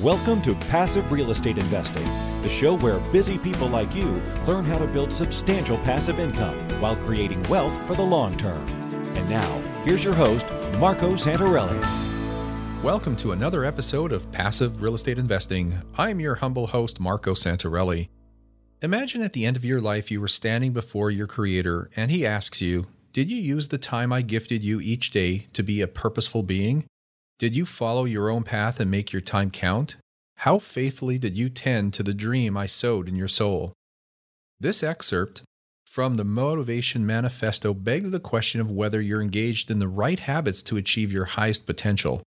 Welcome to Passive Real Estate Investing, the show where busy people like you learn how to build substantial passive income while creating wealth for the long term. And now, here's your host, Marco Santarelli. Welcome to another episode of Passive Real Estate Investing. I'm your humble host, Marco Santarelli. Imagine at the end of your life you were standing before your Creator and He asks you, Did you use the time I gifted you each day to be a purposeful being? Did you follow your own path and make your time count? How faithfully did you tend to the dream I sowed in your soul? This excerpt from the Motivation Manifesto begs the question of whether you're engaged in the right habits to achieve your highest potential.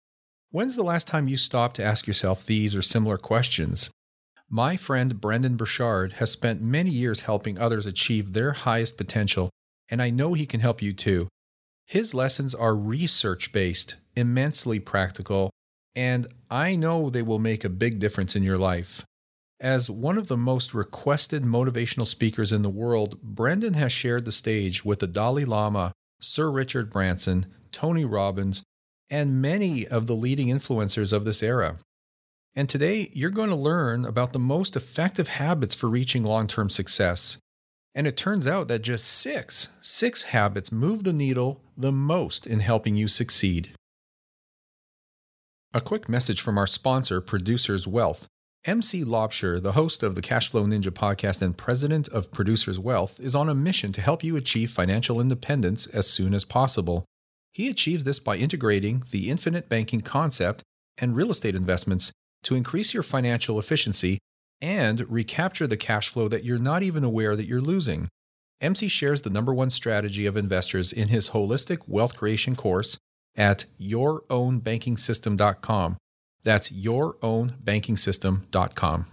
When's the last time you stopped to ask yourself these or similar questions? My friend Brendon Burchard has spent many years helping others achieve their highest potential, and I know he can help you too. His lessons are research based, immensely practical, and I know they will make a big difference in your life. As one of the most requested motivational speakers in the world, Brendon has shared the stage with the Dalai Lama, Sir Richard Branson, Tony Robbins, and many of the leading influencers of this era. And today, you're going to learn about the most effective habits for reaching long term success. And it turns out that just six, six habits move the needle the most in helping you succeed. A quick message from our sponsor, Producers Wealth. MC Laubscher, the host of the Cashflow Ninja podcast and president of Producers Wealth, is on a mission to help you achieve financial independence as soon as possible. He achieves this by integrating the infinite banking concept and real estate investments to increase your financial efficiency and recapture the cash flow that you're not even aware that you're losing. MC shares the number one strategy of investors in his holistic wealth creation course at yourownbankingsystem.com. That's yourownbankingsystem.com.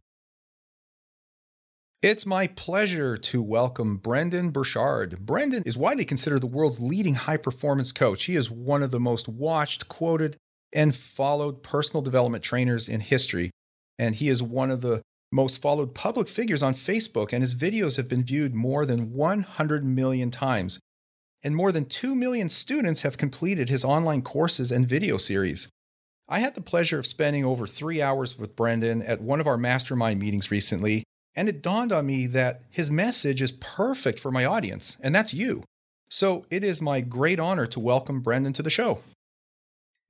It's my pleasure to welcome Brendon Burchard. Brendon is widely considered the world's leading high performance coach. He is one of the most watched, quoted, and followed personal development trainers in history. And he is one of the most followed public figures on Facebook, and his videos have been viewed more than 100 million times. And more than 2 million students have completed his online courses and video series. I had the pleasure of spending over three hours with Brendon at one of our mastermind meetings recently, and it dawned on me that his message is perfect for my audience, and that's you. So it is my great honor to welcome Brendon to the show.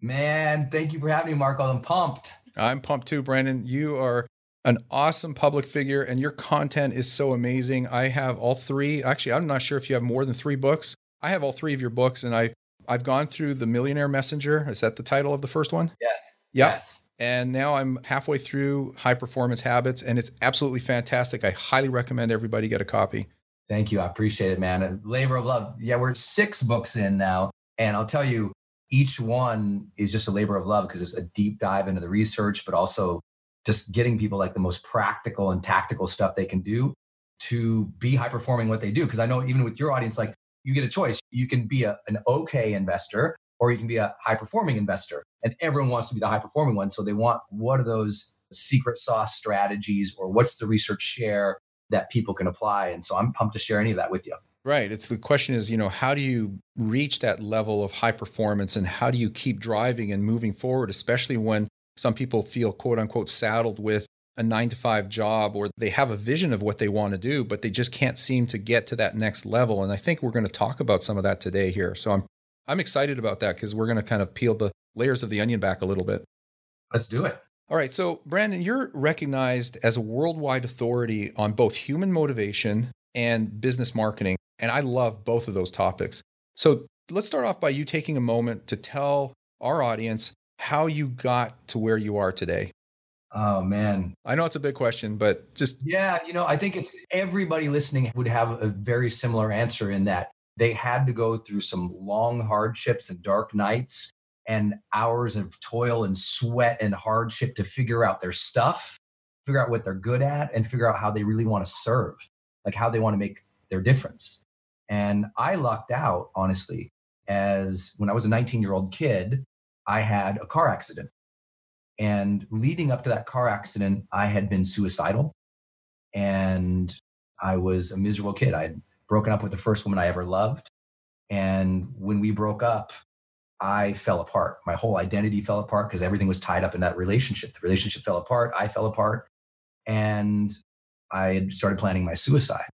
Man, thank you for having me, Marco. I'm pumped. I'm pumped too, Brendon. You are an awesome public figure and your content is so amazing. I have all three. Actually, I'm not sure if you have more than 3 books. I have all 3 of your books and I I've gone through The Millionaire Messenger. Is that the title of the first one? Yes. Yep. Yes. And now I'm halfway through High Performance Habits and it's absolutely fantastic. I highly recommend everybody get a copy. Thank you. I appreciate it, man. A labor of love. Yeah, we're 6 books in now and I'll tell you each one is just a labor of love because it's a deep dive into the research but also just getting people like the most practical and tactical stuff they can do to be high performing what they do. Because I know even with your audience, like you get a choice. You can be a, an okay investor or you can be a high performing investor. And everyone wants to be the high performing one. So they want what are those secret sauce strategies or what's the research share that people can apply. And so I'm pumped to share any of that with you. Right. It's the question is, you know, how do you reach that level of high performance and how do you keep driving and moving forward, especially when some people feel quote unquote saddled with a nine to five job or they have a vision of what they want to do, but they just can't seem to get to that next level. And I think we're going to talk about some of that today here. So I'm I'm excited about that because we're going to kind of peel the layers of the onion back a little bit. Let's do it. All right. So, Brandon, you're recognized as a worldwide authority on both human motivation and business marketing. And I love both of those topics. So, let's start off by you taking a moment to tell our audience how you got to where you are today. Oh man. I know it's a big question, but just Yeah, you know, I think it's everybody listening would have a very similar answer in that they had to go through some long hardships and dark nights and hours of toil and sweat and hardship to figure out their stuff, figure out what they're good at and figure out how they really want to serve, like how they want to make their difference. And I lucked out, honestly, as when I was a 19 year old kid, I had a car accident. And leading up to that car accident, I had been suicidal and I was a miserable kid. I had broken up with the first woman I ever loved. And when we broke up, I fell apart. My whole identity fell apart because everything was tied up in that relationship. The relationship fell apart. I fell apart. And I had started planning my suicide.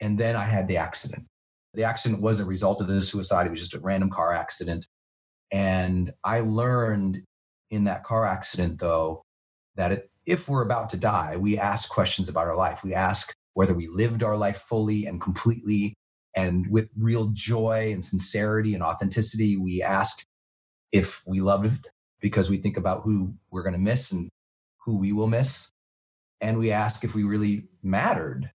And then I had the accident. The accident was a result of the suicide. It was just a random car accident. And I learned in that car accident, though, that it, if we're about to die, we ask questions about our life. We ask whether we lived our life fully and completely and with real joy and sincerity and authenticity. We ask if we loved because we think about who we're going to miss and who we will miss. And we ask if we really mattered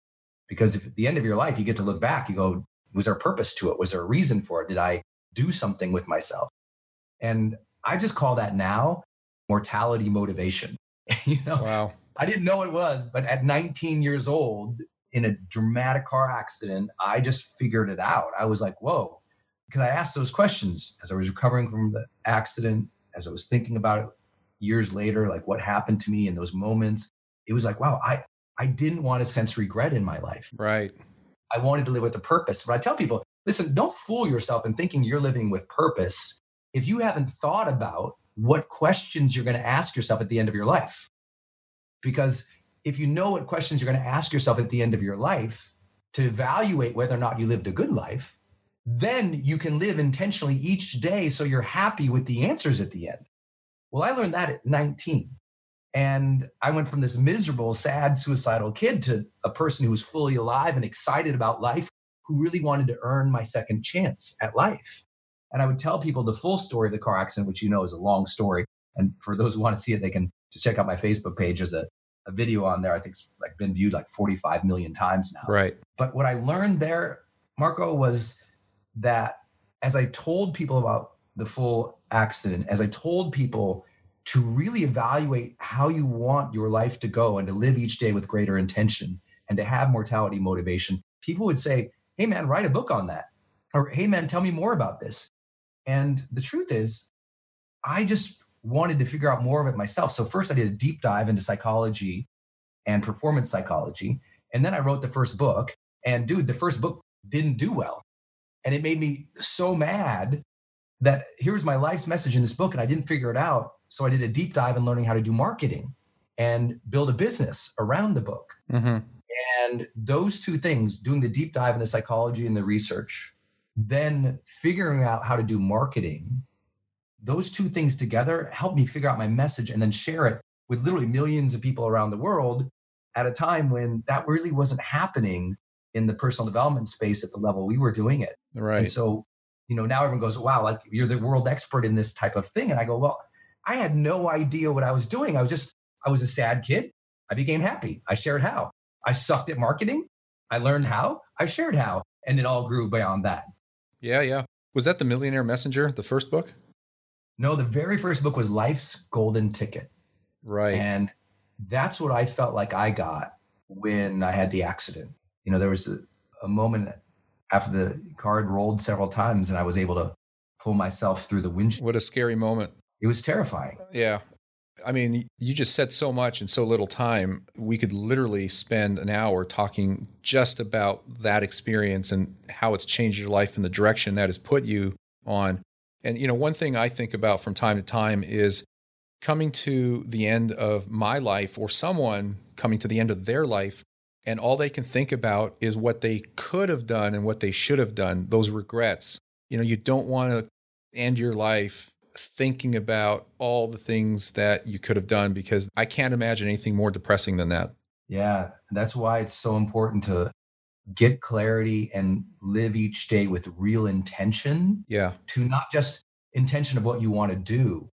because if at the end of your life you get to look back, you go, was there a purpose to it? Was there a reason for it? Did I do something with myself? And I just call that now mortality motivation. you know, wow. I didn't know it was, but at 19 years old, in a dramatic car accident, I just figured it out. I was like, whoa, because I asked those questions as I was recovering from the accident, as I was thinking about it years later, like what happened to me in those moments. It was like, wow, I, I didn't want to sense regret in my life. Right. I wanted to live with a purpose. But I tell people, listen, don't fool yourself in thinking you're living with purpose if you haven't thought about what questions you're going to ask yourself at the end of your life. Because if you know what questions you're going to ask yourself at the end of your life to evaluate whether or not you lived a good life, then you can live intentionally each day so you're happy with the answers at the end. Well, I learned that at 19. And I went from this miserable, sad, suicidal kid to a person who was fully alive and excited about life, who really wanted to earn my second chance at life. And I would tell people the full story of the car accident, which you know is a long story. And for those who want to see it, they can just check out my Facebook page. There's a, a video on there. I think it's like been viewed like 45 million times now. Right. But what I learned there, Marco, was that as I told people about the full accident, as I told people to really evaluate how you want your life to go and to live each day with greater intention and to have mortality motivation, people would say, Hey, man, write a book on that. Or, Hey, man, tell me more about this. And the truth is, I just wanted to figure out more of it myself. So, first, I did a deep dive into psychology and performance psychology. And then I wrote the first book. And, dude, the first book didn't do well. And it made me so mad that here's my life's message in this book, and I didn't figure it out. So I did a deep dive in learning how to do marketing and build a business around the book. Mm-hmm. And those two things, doing the deep dive in the psychology and the research, then figuring out how to do marketing, those two things together helped me figure out my message and then share it with literally millions of people around the world at a time when that really wasn't happening in the personal development space at the level we were doing it. Right. And so, you know, now everyone goes, wow, like you're the world expert in this type of thing. And I go, well, I had no idea what I was doing. I was just, I was a sad kid. I became happy. I shared how. I sucked at marketing. I learned how. I shared how. And it all grew beyond that. Yeah, yeah. Was that the Millionaire Messenger, the first book? No, the very first book was Life's Golden Ticket. Right. And that's what I felt like I got when I had the accident. You know, there was a, a moment after the car had rolled several times and I was able to pull myself through the windshield. What a scary moment. It was terrifying. Yeah. I mean, you just said so much in so little time. We could literally spend an hour talking just about that experience and how it's changed your life and the direction that has put you on. And, you know, one thing I think about from time to time is coming to the end of my life or someone coming to the end of their life, and all they can think about is what they could have done and what they should have done, those regrets. You know, you don't want to end your life thinking about all the things that you could have done because I can't imagine anything more depressing than that. Yeah. That's why it's so important to get clarity and live each day with real intention. Yeah. To not just intention of what you want to do,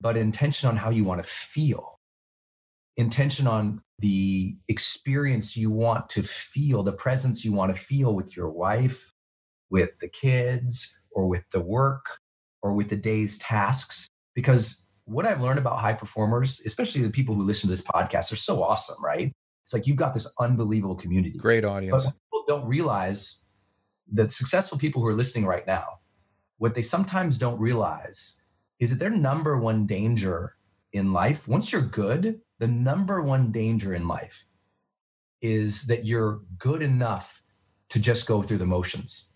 but intention on how you want to feel. Intention on the experience you want to feel, the presence you want to feel with your wife, with the kids, or with the work, or with the day's tasks. Because what I've learned about high performers, especially the people who listen to this podcast, are so awesome, right? It's like you've got this unbelievable community. Great audience. But people don't realize that successful people who are listening right now, what they sometimes don't realize is that their number one danger in life, once you're good, the number one danger in life is that you're good enough to just go through the motions,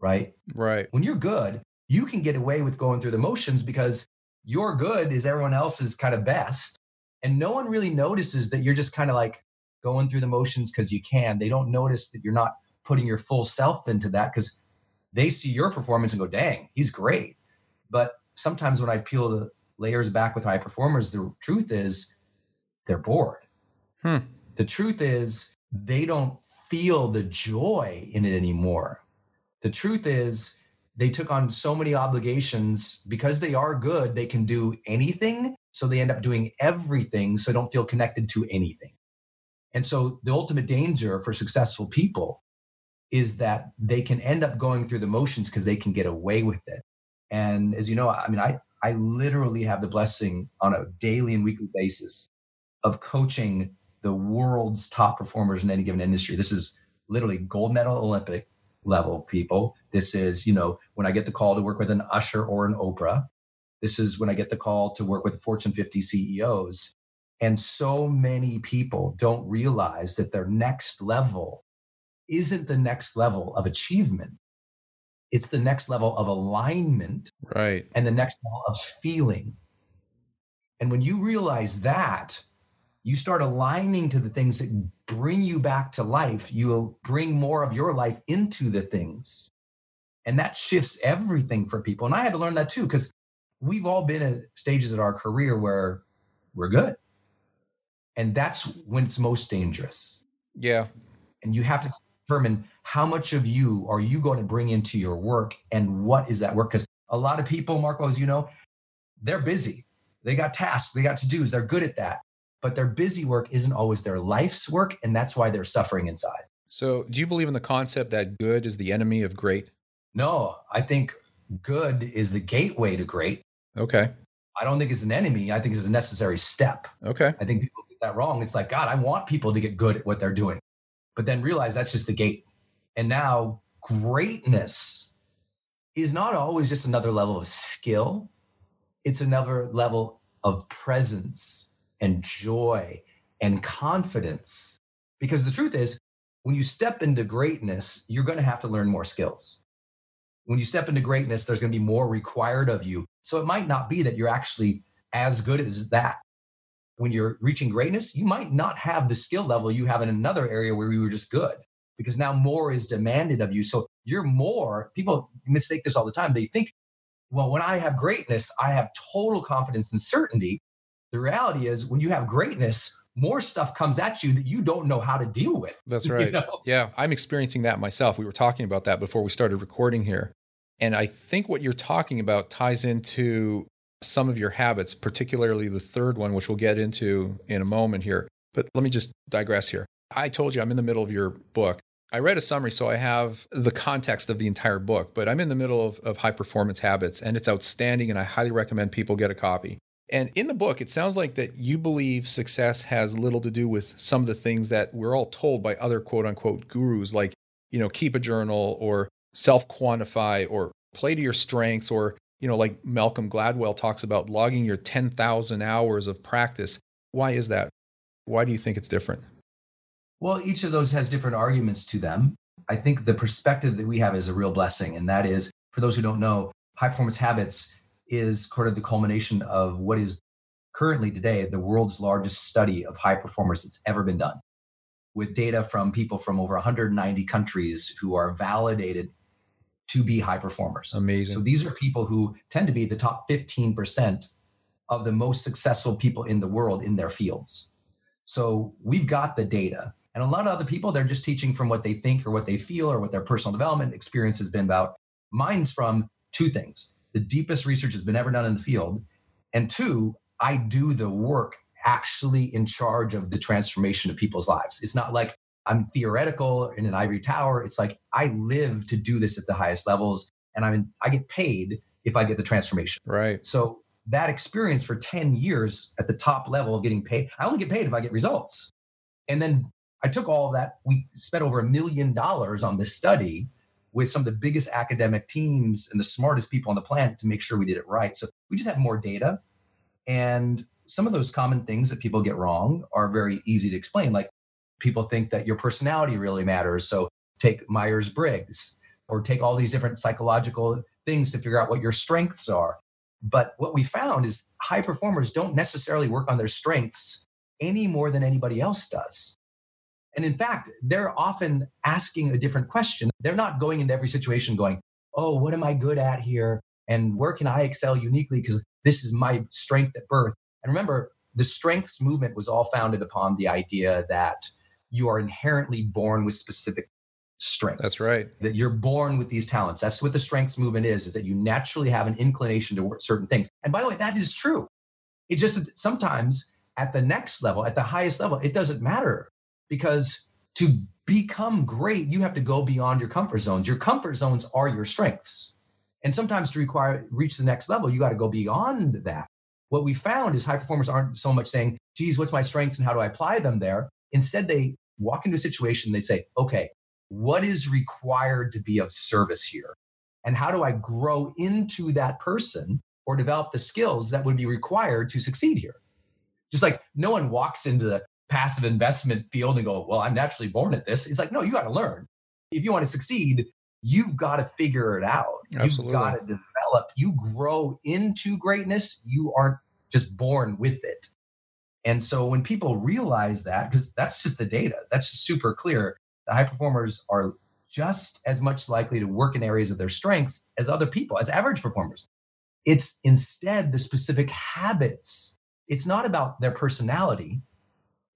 right? Right. When you're good, you can get away with going through the motions because your good is everyone else's kind of best. And no one really notices that you're just kind of like going through the motions because you can. They don't notice that you're not putting your full self into that because they see your performance and go, dang, he's great. But sometimes when I peel the layers back with high performers, the truth is they're bored. Hmm. The truth is they don't feel the joy in it anymore. The truth is they took on so many obligations because they are good, they can do anything. So they end up doing everything. So don't feel connected to anything. And so the ultimate danger for successful people is that they can end up going through the motions because they can get away with it. And as you know, I mean, I, I literally have the blessing on a daily and weekly basis of coaching the world's top performers in any given industry. This is literally gold medal Olympic level people. This is, you know, when I get the call to work with an Usher or an Oprah. This is when I get the call to work with Fortune 50 CEOs. And so many people don't realize that their next level isn't the next level of achievement. It's the next level of alignment. Right. And the next level of feeling. And when you realize that, you start aligning to the things that bring you back to life. you'll bring more of your life into the things. And that shifts everything for people. And I had to learn that too, because we've all been at stages of our career where we're good. And that's when it's most dangerous. Yeah. And you have to determine how much of you are you going to bring into your work and what is that work? Because a lot of people, Marco, as you know, they're busy. They got tasks, they got to dos, they're good at that but their busy work isn't always their life's work. And that's why they're suffering inside. So, do you believe in the concept that good is the enemy of great? No, I think good is the gateway to great. Okay. I don't think it's an enemy. I think it's a necessary step. Okay. I think people get that wrong. It's like, God, I want people to get good at what they're doing, but then realize that's just the gate. And now greatness is not always just another level of skill, it's another level of presence and joy and confidence. Because the truth is, when you step into greatness, you're going to have to learn more skills. When you step into greatness, there's going to be more required of you. So it might not be that you're actually as good as that. When you're reaching greatness, you might not have the skill level you have in another area where you were just good because now more is demanded of you. So you're more, people mistake this all the time. They think, well, when I have greatness, I have total confidence and certainty. The reality is, when you have greatness, more stuff comes at you that you don't know how to deal with. That's right. You know? Yeah, I'm experiencing that myself. We were talking about that before we started recording here. And I think what you're talking about ties into some of your habits, particularly the third one, which we'll get into in a moment here. But let me just digress here. I told you I'm in the middle of your book. I read a summary, so I have the context of the entire book, but I'm in the middle of, of high performance habits, and it's outstanding, and I highly recommend people get a copy. And in the book, it sounds like that you believe success has little to do with some of the things that we're all told by other quote unquote gurus, like, you know, keep a journal or self quantify or play to your strengths, or, you know, like Malcolm Gladwell talks about logging your 10,000 hours of practice. Why is that? Why do you think it's different? Well, each of those has different arguments to them. I think the perspective that we have is a real blessing. And that is, for those who don't know, high performance habits is sort of the culmination of what is currently today the world's largest study of high performers that's ever been done with data from people from over 190 countries who are validated to be high performers. Amazing. So these are people who tend to be the top 15% of the most successful people in the world in their fields. So we've got the data. And a lot of other people, they're just teaching from what they think or what they feel or what their personal development experience has been about. Mine's from two things the deepest research has been ever done in the field. And two, I do the work actually in charge of the transformation of people's lives. It's not like I'm theoretical in an ivory tower. It's like I live to do this at the highest levels and I'm in, I get paid if I get the transformation. Right. So that experience for 10 years at the top level of getting paid, I only get paid if I get results. And then I took all of that. We spent over a million dollars on this study with some of the biggest academic teams and the smartest people on the planet to make sure we did it right. So we just have more data. And some of those common things that people get wrong are very easy to explain. Like people think that your personality really matters. So take Myers Briggs or take all these different psychological things to figure out what your strengths are. But what we found is high performers don't necessarily work on their strengths any more than anybody else does. And in fact, they're often asking a different question. They're not going into every situation going, oh, what am I good at here? And where can I excel uniquely? Because this is my strength at birth. And remember, the strengths movement was all founded upon the idea that you are inherently born with specific strengths. That's right. That you're born with these talents. That's what the strengths movement is, is that you naturally have an inclination to certain things. And by the way, that is true. It's just sometimes at the next level, at the highest level, it doesn't matter because to become great, you have to go beyond your comfort zones. Your comfort zones are your strengths. And sometimes to require reach the next level, you got to go beyond that. What we found is high performers aren't so much saying, geez, what's my strengths and how do I apply them there? Instead, they walk into a situation, they say, okay, what is required to be of service here? And how do I grow into that person or develop the skills that would be required to succeed here? Just like no one walks into the passive investment field and go, well, I'm naturally born at this. It's like, no, you got to learn. If you want to succeed, you've got to figure it out. Absolutely. You've got to develop. You grow into greatness. You aren't just born with it. And so when people realize that, because that's just the data, that's super clear. The high performers are just as much likely to work in areas of their strengths as other people, as average performers. It's instead the specific habits. It's not about their personality,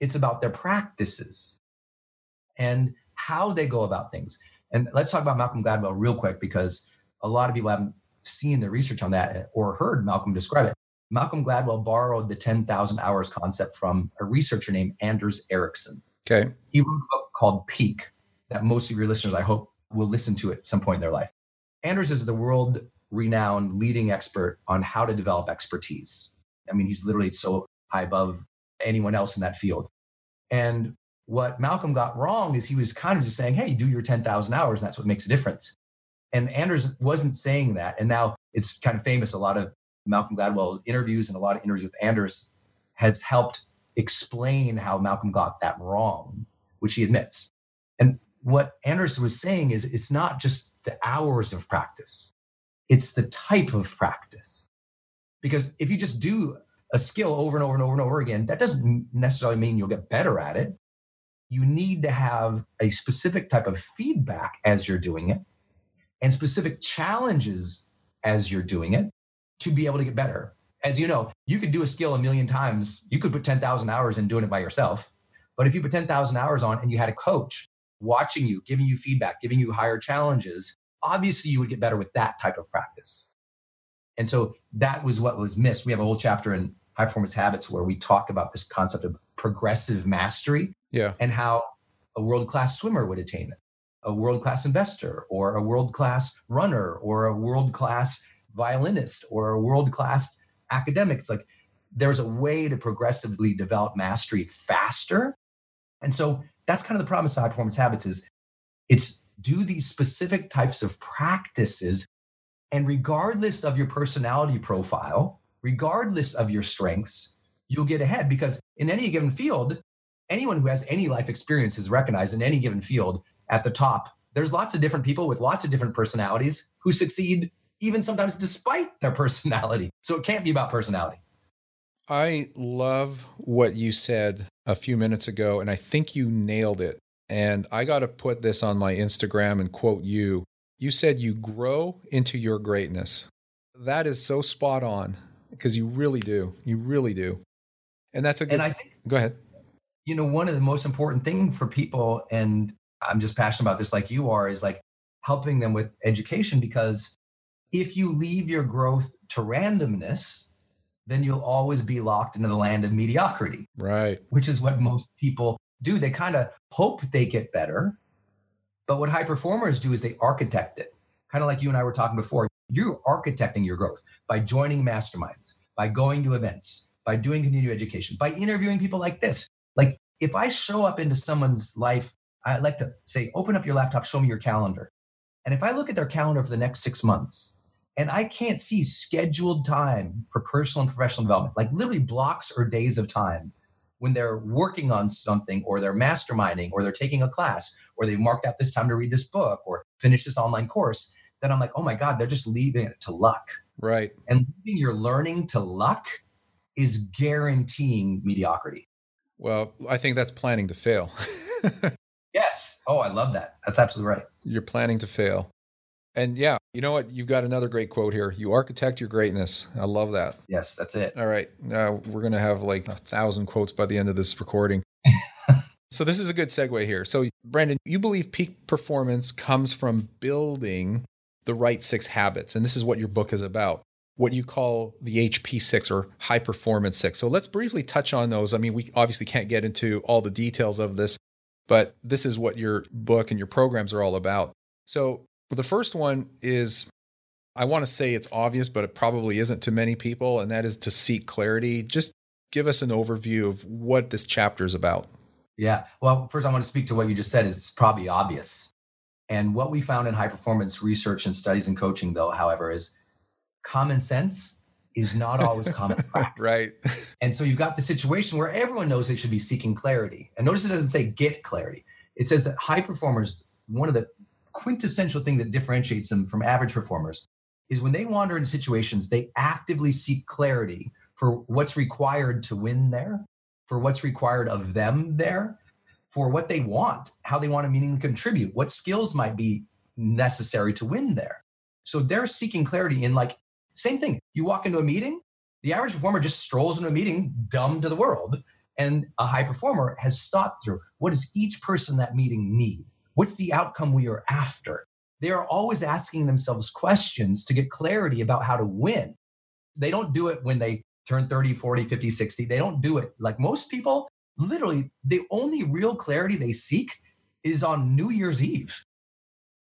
it's about their practices and how they go about things. And let's talk about Malcolm Gladwell real quick because a lot of people haven't seen the research on that or heard Malcolm describe it. Malcolm Gladwell borrowed the 10,000 hours concept from a researcher named Anders Ericsson. Okay. He wrote a book called Peak that most of your listeners, I hope, will listen to at some point in their life. Anders is the world renowned leading expert on how to develop expertise. I mean, he's literally so high above anyone else in that field. And what Malcolm got wrong is he was kind of just saying, hey, do your 10,000 hours, and that's what makes a difference. And Anders wasn't saying that. And now it's kind of famous. A lot of Malcolm Gladwell interviews and a lot of interviews with Anders has helped explain how Malcolm got that wrong, which he admits. And what Anders was saying is it's not just the hours of practice, it's the type of practice. Because if you just do a skill over and over and over and over again, that doesn't necessarily mean you'll get better at it. You need to have a specific type of feedback as you're doing it and specific challenges as you're doing it to be able to get better. As you know, you could do a skill a million times. You could put 10,000 hours in doing it by yourself. But if you put 10,000 hours on and you had a coach watching you, giving you feedback, giving you higher challenges, obviously you would get better with that type of practice. And so that was what was missed. We have a whole chapter in high performance habits where we talk about this concept of progressive mastery yeah. and how a world class swimmer would attain it, a world class investor, or a world class runner, or a world class violinist, or a world class academic. It's like there's a way to progressively develop mastery faster. And so that's kind of the promise of high performance habits is it's do these specific types of practices and regardless of your personality profile, regardless of your strengths, you'll get ahead because in any given field, anyone who has any life experience is recognized in any given field at the top. There's lots of different people with lots of different personalities who succeed even sometimes despite their personality. So it can't be about personality. I love what you said a few minutes ago, and I think you nailed it. And I got to put this on my Instagram and quote you. You said you grow into your greatness. That is so spot on because you really do. You really do. And that's a good. And I think, go ahead. You know, one of the most important thing for people, and I'm just passionate about this like you are, is like helping them with education because if you leave your growth to randomness, then you'll always be locked into the land of mediocrity. Right. Which is what most people do. They kind of hope they get better. But what high performers do is they architect it. Kind of like you and I were talking before. You're architecting your growth by joining masterminds, by going to events, by doing continuing education, by interviewing people like this. Like if I show up into someone's life, I like to say, open up your laptop, show me your calendar. And if I look at their calendar for the next six months, and I can't see scheduled time for personal and professional development, like literally blocks or days of time when they're working on something or they're masterminding or they're taking a class or they've marked out this time to read this book or finish this online course. Then I'm like, oh my God, they're just leaving it to luck. Right. And leaving your learning to luck is guaranteeing mediocrity. Well, I think that's planning to fail. yes. Oh, I love that. That's absolutely right. You're planning to fail. And yeah, you know what? You've got another great quote here. You architect your greatness. I love that. Yes, that's it. All right. Now we're going to have like a thousand quotes by the end of this recording. so this is a good segue here. So, Brandon, you believe peak performance comes from building the right six habits. And this is what your book is about what you call the HP6 or high performance six. So let's briefly touch on those. I mean, we obviously can't get into all the details of this, but this is what your book and your programs are all about. So the first one is I want to say it's obvious, but it probably isn't to many people, and that is to seek clarity. Just give us an overview of what this chapter is about. Yeah. Well, first, I want to speak to what you just said. Is it's probably obvious. And what we found in high performance research and studies and coaching, though, however, is common sense is not always common practice. right. And so you've got the situation where everyone knows they should be seeking clarity. And notice it doesn't say get clarity. It says that high performers, one of the quintessential thing that differentiates them from average performers is when they wander into situations, they actively seek clarity for what's required to win there, for what's required of them there, for what they want, how they want to meaningfully contribute, what skills might be necessary to win there. So they're seeking clarity in like, same thing. You walk into a meeting, the average performer just strolls into a meeting dumb to the world. And a high performer has thought through what does each person that meeting need? What's the outcome we are after? They are always asking themselves questions to get clarity about how to win. They don't do it when they turn 30, 40, 50, 60. They don't do it like most people. Literally, the only real clarity they seek is on New Year's Eve,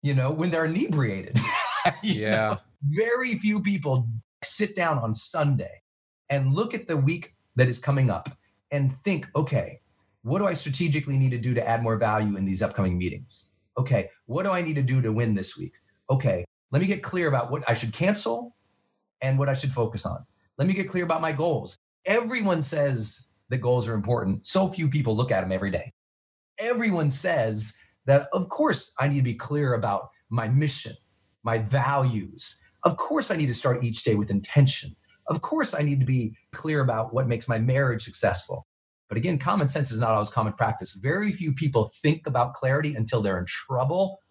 you know, when they're inebriated. yeah. Know? Very few people sit down on Sunday and look at the week that is coming up and think, okay, what do I strategically need to do to add more value in these upcoming meetings? Okay, what do I need to do to win this week? Okay, let me get clear about what I should cancel and what I should focus on. Let me get clear about my goals. Everyone says that goals are important. So few people look at them every day. Everyone says that, of course, I need to be clear about my mission, my values. Of course, I need to start each day with intention. Of course, I need to be clear about what makes my marriage successful. But again, common sense is not always common practice. Very few people think about clarity until they're in trouble.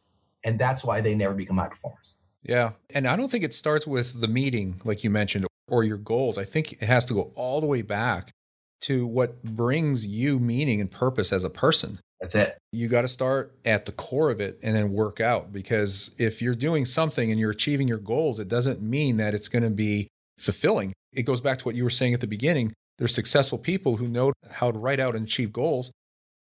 And that's why they never become high performers. Yeah. And I don't think it starts with the meeting, like you mentioned, or your goals. I think it has to go all the way back to what brings you meaning and purpose as a person. That's it. You got to start at the core of it and then work out because if you're doing something and you're achieving your goals, it doesn't mean that it's going to be fulfilling. It goes back to what you were saying at the beginning. There's successful people who know how to write out and achieve goals,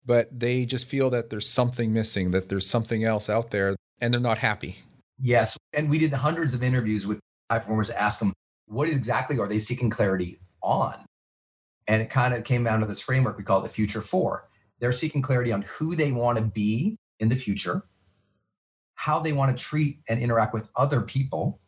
but they just feel that there's something missing, that there's something else out there, and they're not happy. Yes. And we did hundreds of interviews with high performers to ask them, what exactly are they seeking clarity on? And it kind of came down to this framework we call the future four. They're seeking clarity on who they want to be in the future, how they want to treat and interact with other people,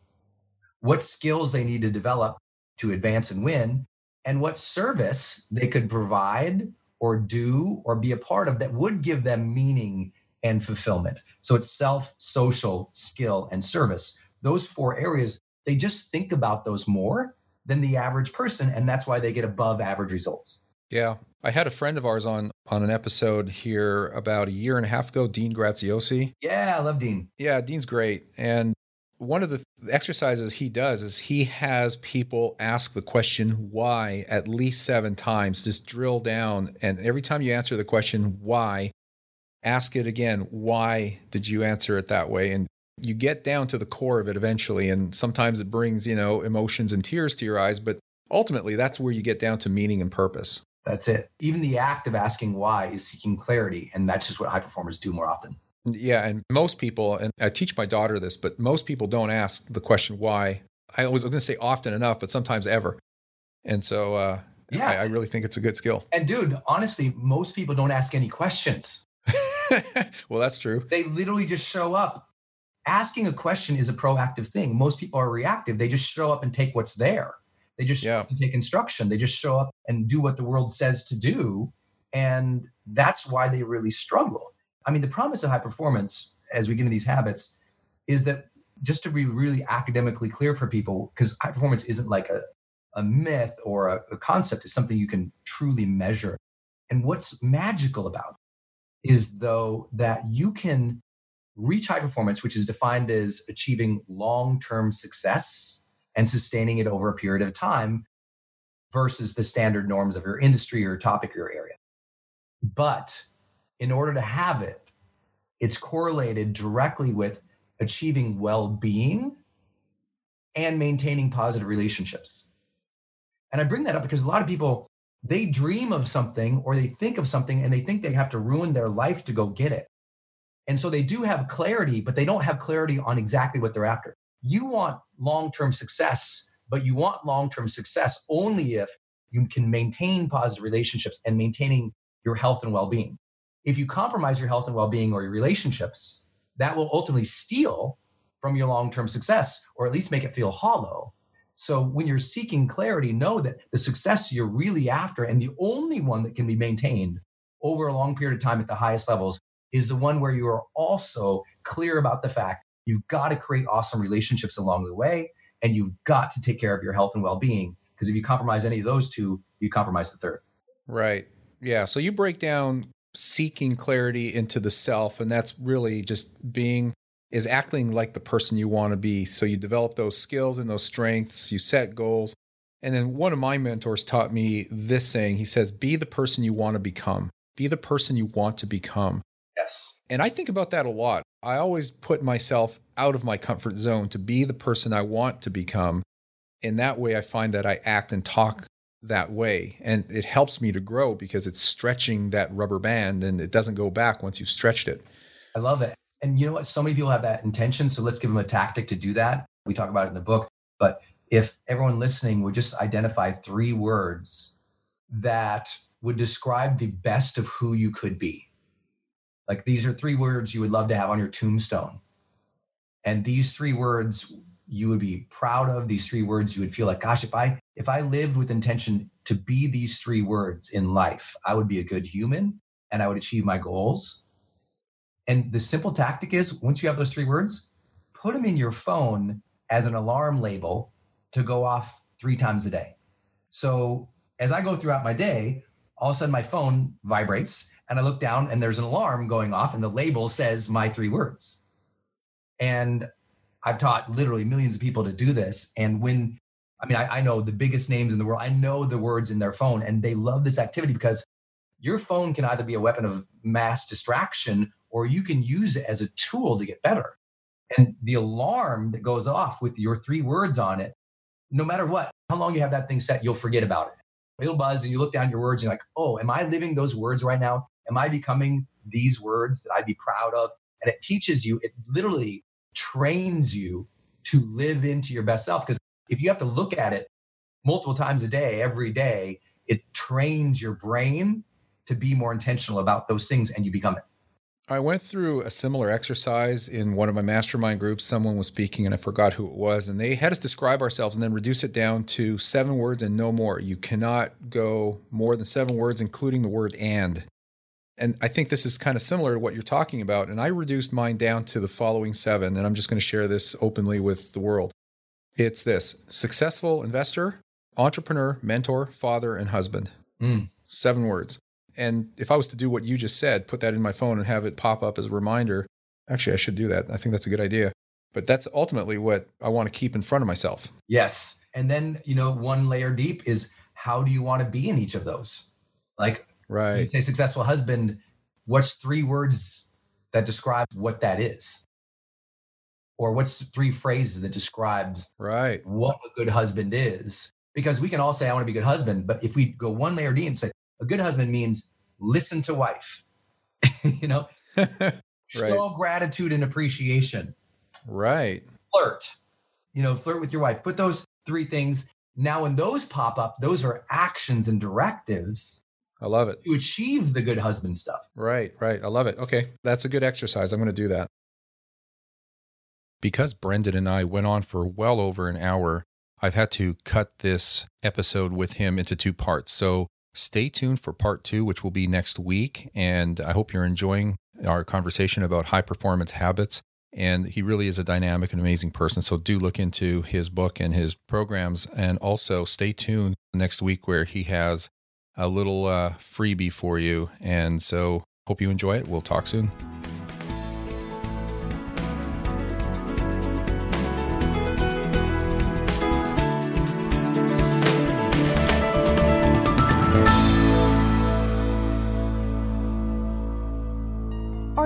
what skills they need to develop to advance and win, and what service they could provide or do or be a part of that would give them meaning and fulfillment. So it's self, social, skill, and service. Those four areas, they just think about those more than the average person. And that's why they get above average results. Yeah. I had a friend of ours on on an episode here about a year and a half ago, Dean Graziosi. Yeah, I love Dean. Yeah, Dean's great. And one of the exercises he does is he has people ask the question why at least seven times, just drill down. And every time you answer the question why, ask it again. Why did you answer it that way? And you get down to the core of it eventually. And sometimes it brings, you know, emotions and tears to your eyes. But ultimately, that's where you get down to meaning and purpose. That's it. Even the act of asking why is seeking clarity. And that's just what high performers do more often. Yeah, and most people, and I teach my daughter this, but most people don't ask the question why. I was going to say often enough, but sometimes ever. And so, uh, yeah, I, I really think it's a good skill. And dude, honestly, most people don't ask any questions. well, that's true. They literally just show up. Asking a question is a proactive thing. Most people are reactive. They just show up and take what's there. They just yeah. take instruction. They just show up and do what the world says to do. And that's why they really struggle I mean, the promise of high performance as we get into these habits is that just to be really academically clear for people, because high performance isn't like a, a myth or a, a concept, it's something you can truly measure. And what's magical about it is, though, that you can reach high performance, which is defined as achieving long term success and sustaining it over a period of time versus the standard norms of your industry or topic or area. But in order to have it, it's correlated directly with achieving well being and maintaining positive relationships. And I bring that up because a lot of people, they dream of something or they think of something and they think they have to ruin their life to go get it. And so they do have clarity, but they don't have clarity on exactly what they're after. You want long term success, but you want long term success only if you can maintain positive relationships and maintaining your health and well being. If you compromise your health and well being or your relationships, that will ultimately steal from your long term success or at least make it feel hollow. So when you're seeking clarity, know that the success you're really after and the only one that can be maintained over a long period of time at the highest levels is the one where you are also clear about the fact you've got to create awesome relationships along the way and you've got to take care of your health and well-being because if you compromise any of those two you compromise the third. Right. Yeah so you break down seeking clarity into the self and that's really just being is acting like the person you want to be. So you develop those skills and those strengths you set goals. And then one of my mentors taught me this saying. He says be the person you want to become. Be the person you want to become and i think about that a lot i always put myself out of my comfort zone to be the person i want to become And that way i find that i act and talk that way. And it helps me to grow because it's stretching that rubber band and it doesn't go back once you've stretched it. I love it. And you know what? So many people have that intention. So let's give them a tactic to do that. We talk about it in the book. But if everyone listening would just identify three words that would describe the best of who you could be, like these are three words you would love to have on your tombstone. And these three words you would be proud of these three words you would feel like gosh if i if i lived with intention to be these three words in life i would be a good human and i would achieve my goals and the simple tactic is once you have those three words put them in your phone as an alarm label to go off three times a day so as i go throughout my day all of a sudden my phone vibrates and i look down and there's an alarm going off and the label says my three words and I've taught literally millions of people to do this. And when, I mean, I, I, know the biggest names in the world, I know the words in their phone, and they love this activity because your phone can either be a weapon of mass distraction or you can use it as a tool to get better. And the alarm that goes off with your three words on it, no matter what, how long you have that thing set, you'll forget about it. It'll buzz and you look down your words and you're like, oh, am I living those words right now? Am I becoming these words that I'd be proud of? And it teaches you, it literally trains you to live into your best self. Because if you have to look at it multiple times a day, every day, it trains your brain to be more intentional about those things and you become it. I went through a similar exercise in one of my mastermind groups. Someone was speaking and I forgot who it was. And they had us describe ourselves and then reduce it down to seven words and no more. You cannot go more than seven words, including the word and. And I think this is kind of similar to what you're talking about. And I reduced mine down to the following seven, and I'm just going to share this openly with the world. It's this successful investor, entrepreneur, mentor, father, and husband. Mm. Seven words. And if I was to do what you just said, put that in my phone and have it pop up as a reminder, actually, I should do that. I think that's a good idea. But that's ultimately what I want to keep in front of myself. Yes. And then, you know, one layer deep is how do you want to be in each of those? Like, Right. say successful husband, what's three words that describe what that is? Or what's three phrases that describes right what a good husband is? Because we can all say, I want to be a good husband, but if we go one layer deep and say, a good husband means listen to wife, you know, right. show gratitude and appreciation. Right. Flirt, you know, flirt with your wife. Put those three things. Now, when those pop up, those are actions and directives I love it. To achieve the good husband stuff. Right, right. I love it. Okay. That's a good exercise. I'm going to do that. Because Brendon and I went on for well over an hour, I've had to cut this episode with him into two parts. So stay tuned for part two, which will be next week. And I hope you're enjoying our conversation about high performance habits. And he really is a dynamic and amazing person. So do look into his book and his programs. And also stay tuned next week where he has a little uh, freebie for you. And so hope you enjoy it. We'll talk soon.